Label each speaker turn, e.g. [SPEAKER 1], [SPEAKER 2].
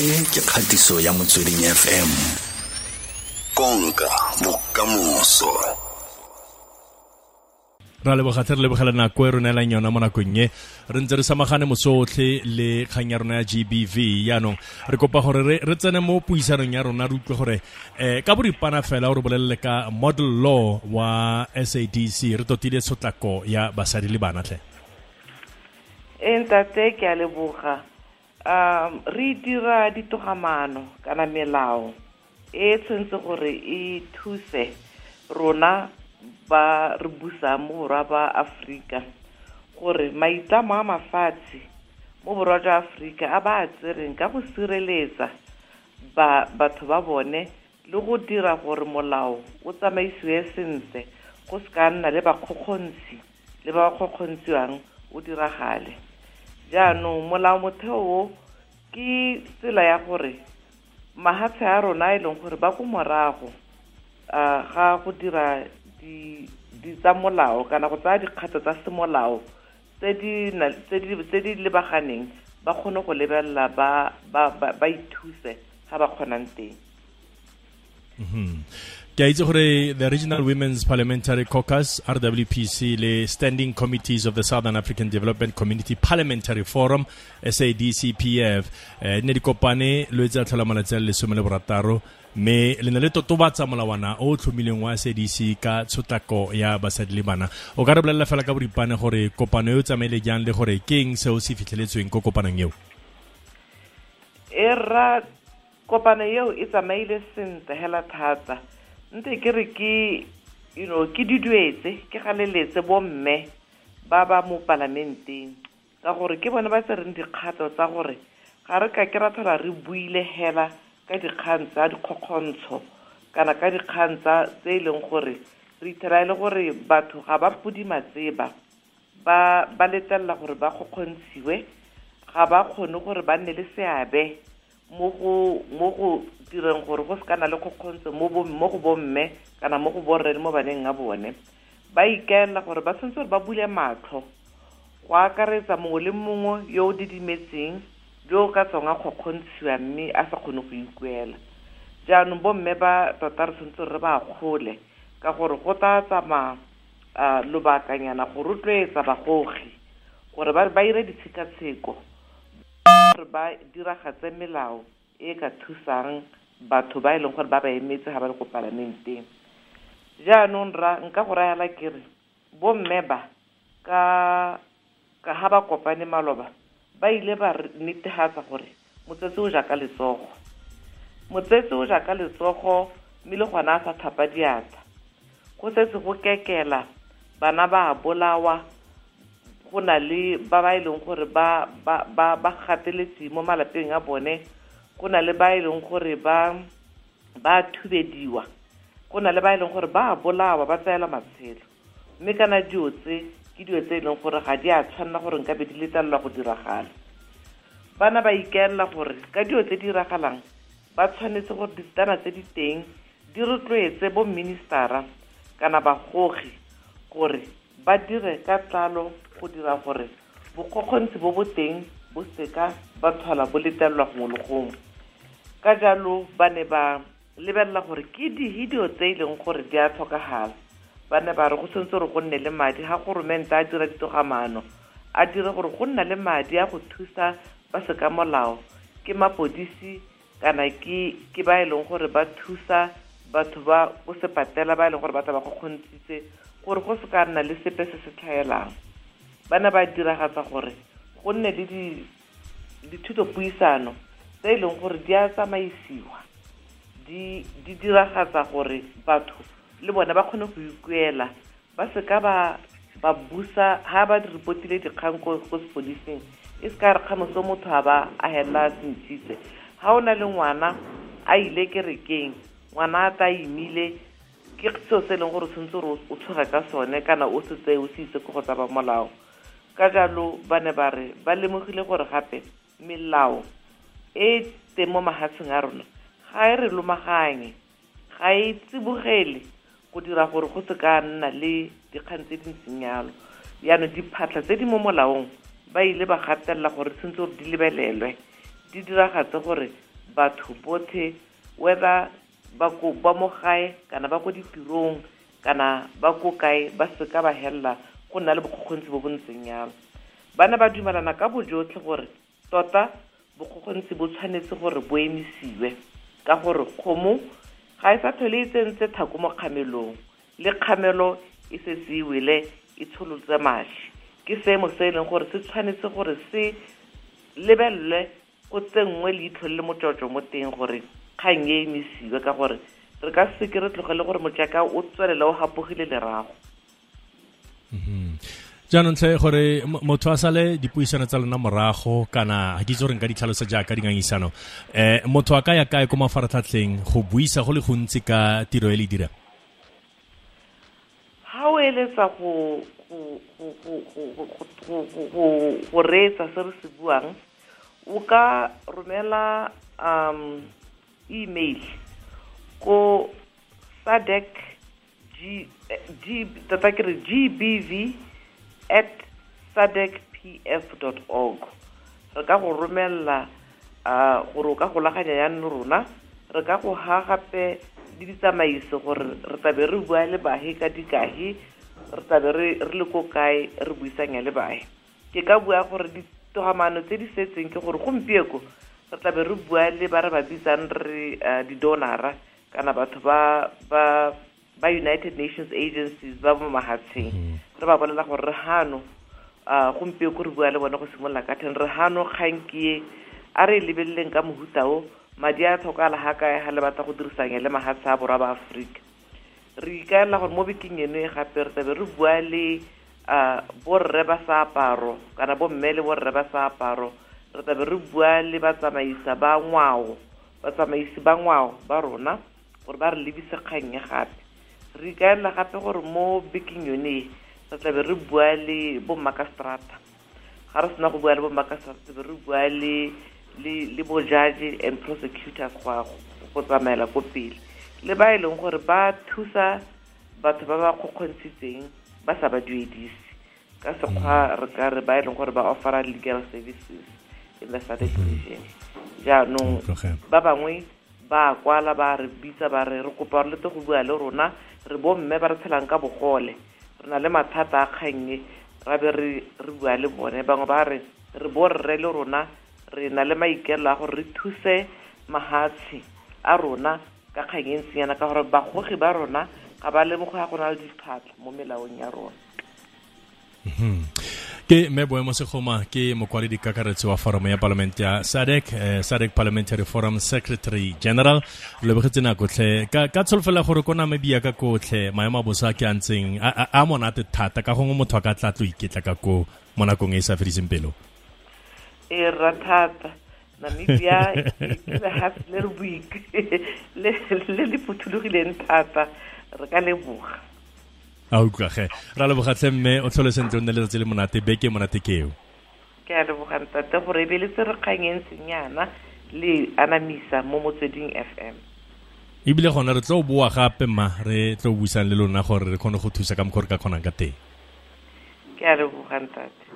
[SPEAKER 1] e ke kgatiso ya motsweding fm konka bokamoso.
[SPEAKER 2] Ra lebogathe re lebogela nako e re neelang yona mo nakong e. Re ntse re samagane mosotlhe le kgang ya rona ya gbv yaanong re kopa gore re, re tsene mo puisanong ya rona re utlwe gore um ka boripana fela o re bolelele ka model law wa sadc re totile tshotlako ya basadi le banatlhe
[SPEAKER 3] e ntate ke a leboga um re dira ditogamano kana melao e tshwanetse gore e thuse rona ba re busang mo borwa ba aforika gore maitlamo a mafatshe mo borwa jwa aforika a ba a tsereng ka go sireletsa ba batho ba bone le go dira gore molao o tsamaisiwe sentle go se ka nna le bakgokgontshi le ba ba kgokgontshiwang o diragale jaanong molao motheo o ke tsela ya gore mahatshe a rona e leng gore ba ko morago um ga go dira di di tsa molao kana go tsaya dikgato tsa semolao tse di tse di lebaganeng ba kgone go lebelela ba ba ba ithuse ga ba kgonang teng
[SPEAKER 2] ke a itse gore the regional women's parliamentary caucus rwpc le standing committees of the southern african development community parliamentary forum sadcpf eh, ne di kopane lo etse a tlhola malatsi a le lesome le borataro. Mme le ne le totobatsa molawana o tlhomileng wa sadc ka tshotlako ya basadi le bana. O ka re bolelela fela ka boripane gore kopano eo tsamaile jang le gore ke eng seo se fitlheletsweng ko kopanong eo?
[SPEAKER 3] E kopano eo e tsamaile sentle hela thata nte ke re ke you know ke diduetse ke galeletse bomme ba ba mo palamenteng. Ka gore ke bone ba tsereng dikgato tsa gore ga re ka ke ra tlhola re buile hela ka dikgang tsa dikgokgontsho kana ka dikgang tsa tse e leng gore re ithela e le gore batho ga ba pudima tseba ba ba letelela gore ba kgokgontshiwe ga ba kgone gore ba nne le seabe mo go mo go direng gore go se kana le kgokgontsho mo go bomme kana mo go borre le mo baneng a bone. Ba ikaelela gore ba tshwanetse gore ba bule matlho go akaretsa mongwe le mongwe yo o didimetseng yo ka tsonga kgokgontshiwa mme a sa kgone go ikuela. Jaanong bomme ba tota re tshwanetse re ba kgole ka gore go tla tsamaya lobakanyana go rotloetsa bagogi gore ba ire ditshekatsheko gore ba diragatse melao e ka thusang batho ba e leng gore ba ba emetse ga ba le ko palamenteng jaanong ra nka go rayala ke re bomme ba ka ka ga ba kopane maloba ba ile ba netegatsa gore motsetse o jaaka letsogo. Motsetse o jaaka letsogo mme le gona a sa thapa diatla. Go setse go kekela bana ba bolawa go na le ba ba e leng gore ba ba ba ba gateletse mo malapeng a bone go na le ba e leng gore ba ba thubediwa go na le ba e leng gore ba bolawa ba tsaela matshelo. Mme kana dio tse ke dio tse e leng gore ga di a tshwanela gore nka be di letlelelwa go diragala. Bana ba ikaelela gore ka dio tse di diragalang ba tshwanetse gore ditana tse di teng di rotloetse boministera kana bagogi gore ba dire ka tlalo go dira gore bokgokgontsi bo bo teng bo seka ba tlhola bo letelelwa gongwe le gongwe. Ka jalo ba ne ba lebelela gore ke dihidio tse e leng gore di a tlhokagala. Ba ne ba re go tshwanetse gore go nne le madi ga goromente a dira ditogamano a dire gore go nna le madi a go thusa ba seka molao ke mapodisi kana ke ke ba e leng gore ba thusa batho ba go se patela ba e leng gore ba tla ba go kgontshitse gore go se ka nna le sepe se se tlhaelang. Ba ne ba diragatsa gore go nne le dithutopuisano tse e leng gore di a tsamaisiwa. Di di diragatsa gore batho le bone ba kgone go ikuela ba se ka ba ba busa ha ba di dikgang ko sepodising e se ka re kgamoso motho a ba a helela a sentshitse. Ga o na le ngwana a ile kerekeng ngwana a ta imile ke seo se e leng gore o tshwanetse gore o tshoge ka sone kana o se tseye o se itse ko go tsaba molao. Ka jalo ba ne ba re ba lemogile gore gape melao e teng mo mahatsheng a rona ga e re lomaganye ga e tsibogele go dira gore go se ka nna le dikgang tse dintseng yalo yaanong diphatlha tse di mo molaong ba ile ba gatelela gore tshwanetse gore di lebelelwe di diragatse gore batho botlhe whether ba ko ba mo gae kana ba ko ditirong kana ba ko kae ba seka ba helela go nna le bokgokgontsi bo bo ntseng yalo bana ba dumelana ka bojotlhe gore tota bokgokgontsi bo tshwanetse gore bo emisiwe ka gore kgomo ga e sa tlhole e tsentse thako mo kgamelong le kgamelo e setse e wele e tsholotse mašwi. Ke seemo se e leng gore se tshwanetse gore se lebelelwe go tsenngwe leitlho le motsotso mo teng gore kgang e emisiwe ka gore re ka seke re tlogele gore mojaka o tswelela o gapogile lerago
[SPEAKER 2] jaanong tlhe gore motho a sale dipuisano tsa lona morago kana ga ke itse gore nka ditlhalosa jaaka dingangisano um motho a ka ya kae ko mafaratlhatlheng go buisa go le gontsi ka tiro e le dirang
[SPEAKER 3] ga o eletsa go reetsa se re se buang o ka romela um email. Ko sadec g, g ke re gbv at sadecpf dot org. Re ka go romella uh, gore o ka golaganya yanne rona. Re ka go ha gape le ditsamaiso gore re tlabe re bua le bahe ka dikahe re tlabe re le ko kae re buisanya le bahe ke ka bua gore ditogamano tse di setseng ke gore gompieko re tlabe re bua le ba re ba bitsang re di-donora kana batho ba ba ba united nations agencies ba mo mahatsheng re ba bolela gore re hano gompie ko re bua le bone go simolola ka ten re hano kgankie a re e lebeleleng ka mohuta o madi a tlhokala ga kae ga le batla go dirisanya le mahatshe a borwa ba aforika re ikaelela gore mo bekeng eno e gape re tlabe re bua le um borre ba sa aparo kana bomme le borre ba sa aparo re tlabe re bua le batsamaisa ba ngwao batsamaisi ba ngwao ba rona gore ba re lebise kgang ya gape. Re ikaelela gape gore mo bekeng yone re tlabe re bua le bommakastrata ga re sena go bua le bommakastrata tlabe re bua le le bo judge and prosecutors go go tsamaela ko pele. Le ba e leng gore ba thusa batho ba ba kgokgontshitseng ba sa ba duedise. Ka sekgwa re ka re ba e leng gore ba offera legal services in the sadec region jaanong ba bangwe ba kwala ba re bitsa ba re re kopa re lete go bua le rona re bomme ba re tshelang ka bogole. Re na le mathata a kgannye ra be re bua le bone. Bangwe ba re re borre le rona re na le maikelo a gore re thuse mahatshe a rona ka kgang e ntsinyana ka gore bagogi ba rona ga ba lemogo ya go na le diphatlha mo melaong ya rona.
[SPEAKER 2] Ke mme boemo segoma ke mokwaledi kakaretso wa forum ya palamente ya sadec eh, sadec parliamentary forum secretary general. Re lebogetse nakotlhe ka, ka tsholofela gore ko namabia ka kotlhe maemo a bosa ke a ntseng a, monate thata. Ka gongwe motho a ka tla tlo iketla ka ko mo nakong e e sa fediseng pelo.
[SPEAKER 3] E ra thata. Namibia lehafi le re boik le le phuthulogileng thata. Re ka leboga
[SPEAKER 2] a ge ra lebogatlhe mme o tlhole sentle o nne letsatsi le monate beke monate keo
[SPEAKER 3] ke a lebogang tate gore ebeletse tse re kgang e ntsenyana le anamisa mo motsweding f m.
[SPEAKER 2] Ebile gone re tlo boa gape ma re tlo buisang le lona gore re kgone go thusa ka mokgwa re ka kgonang ka teng.
[SPEAKER 3] Ke a lebogang tate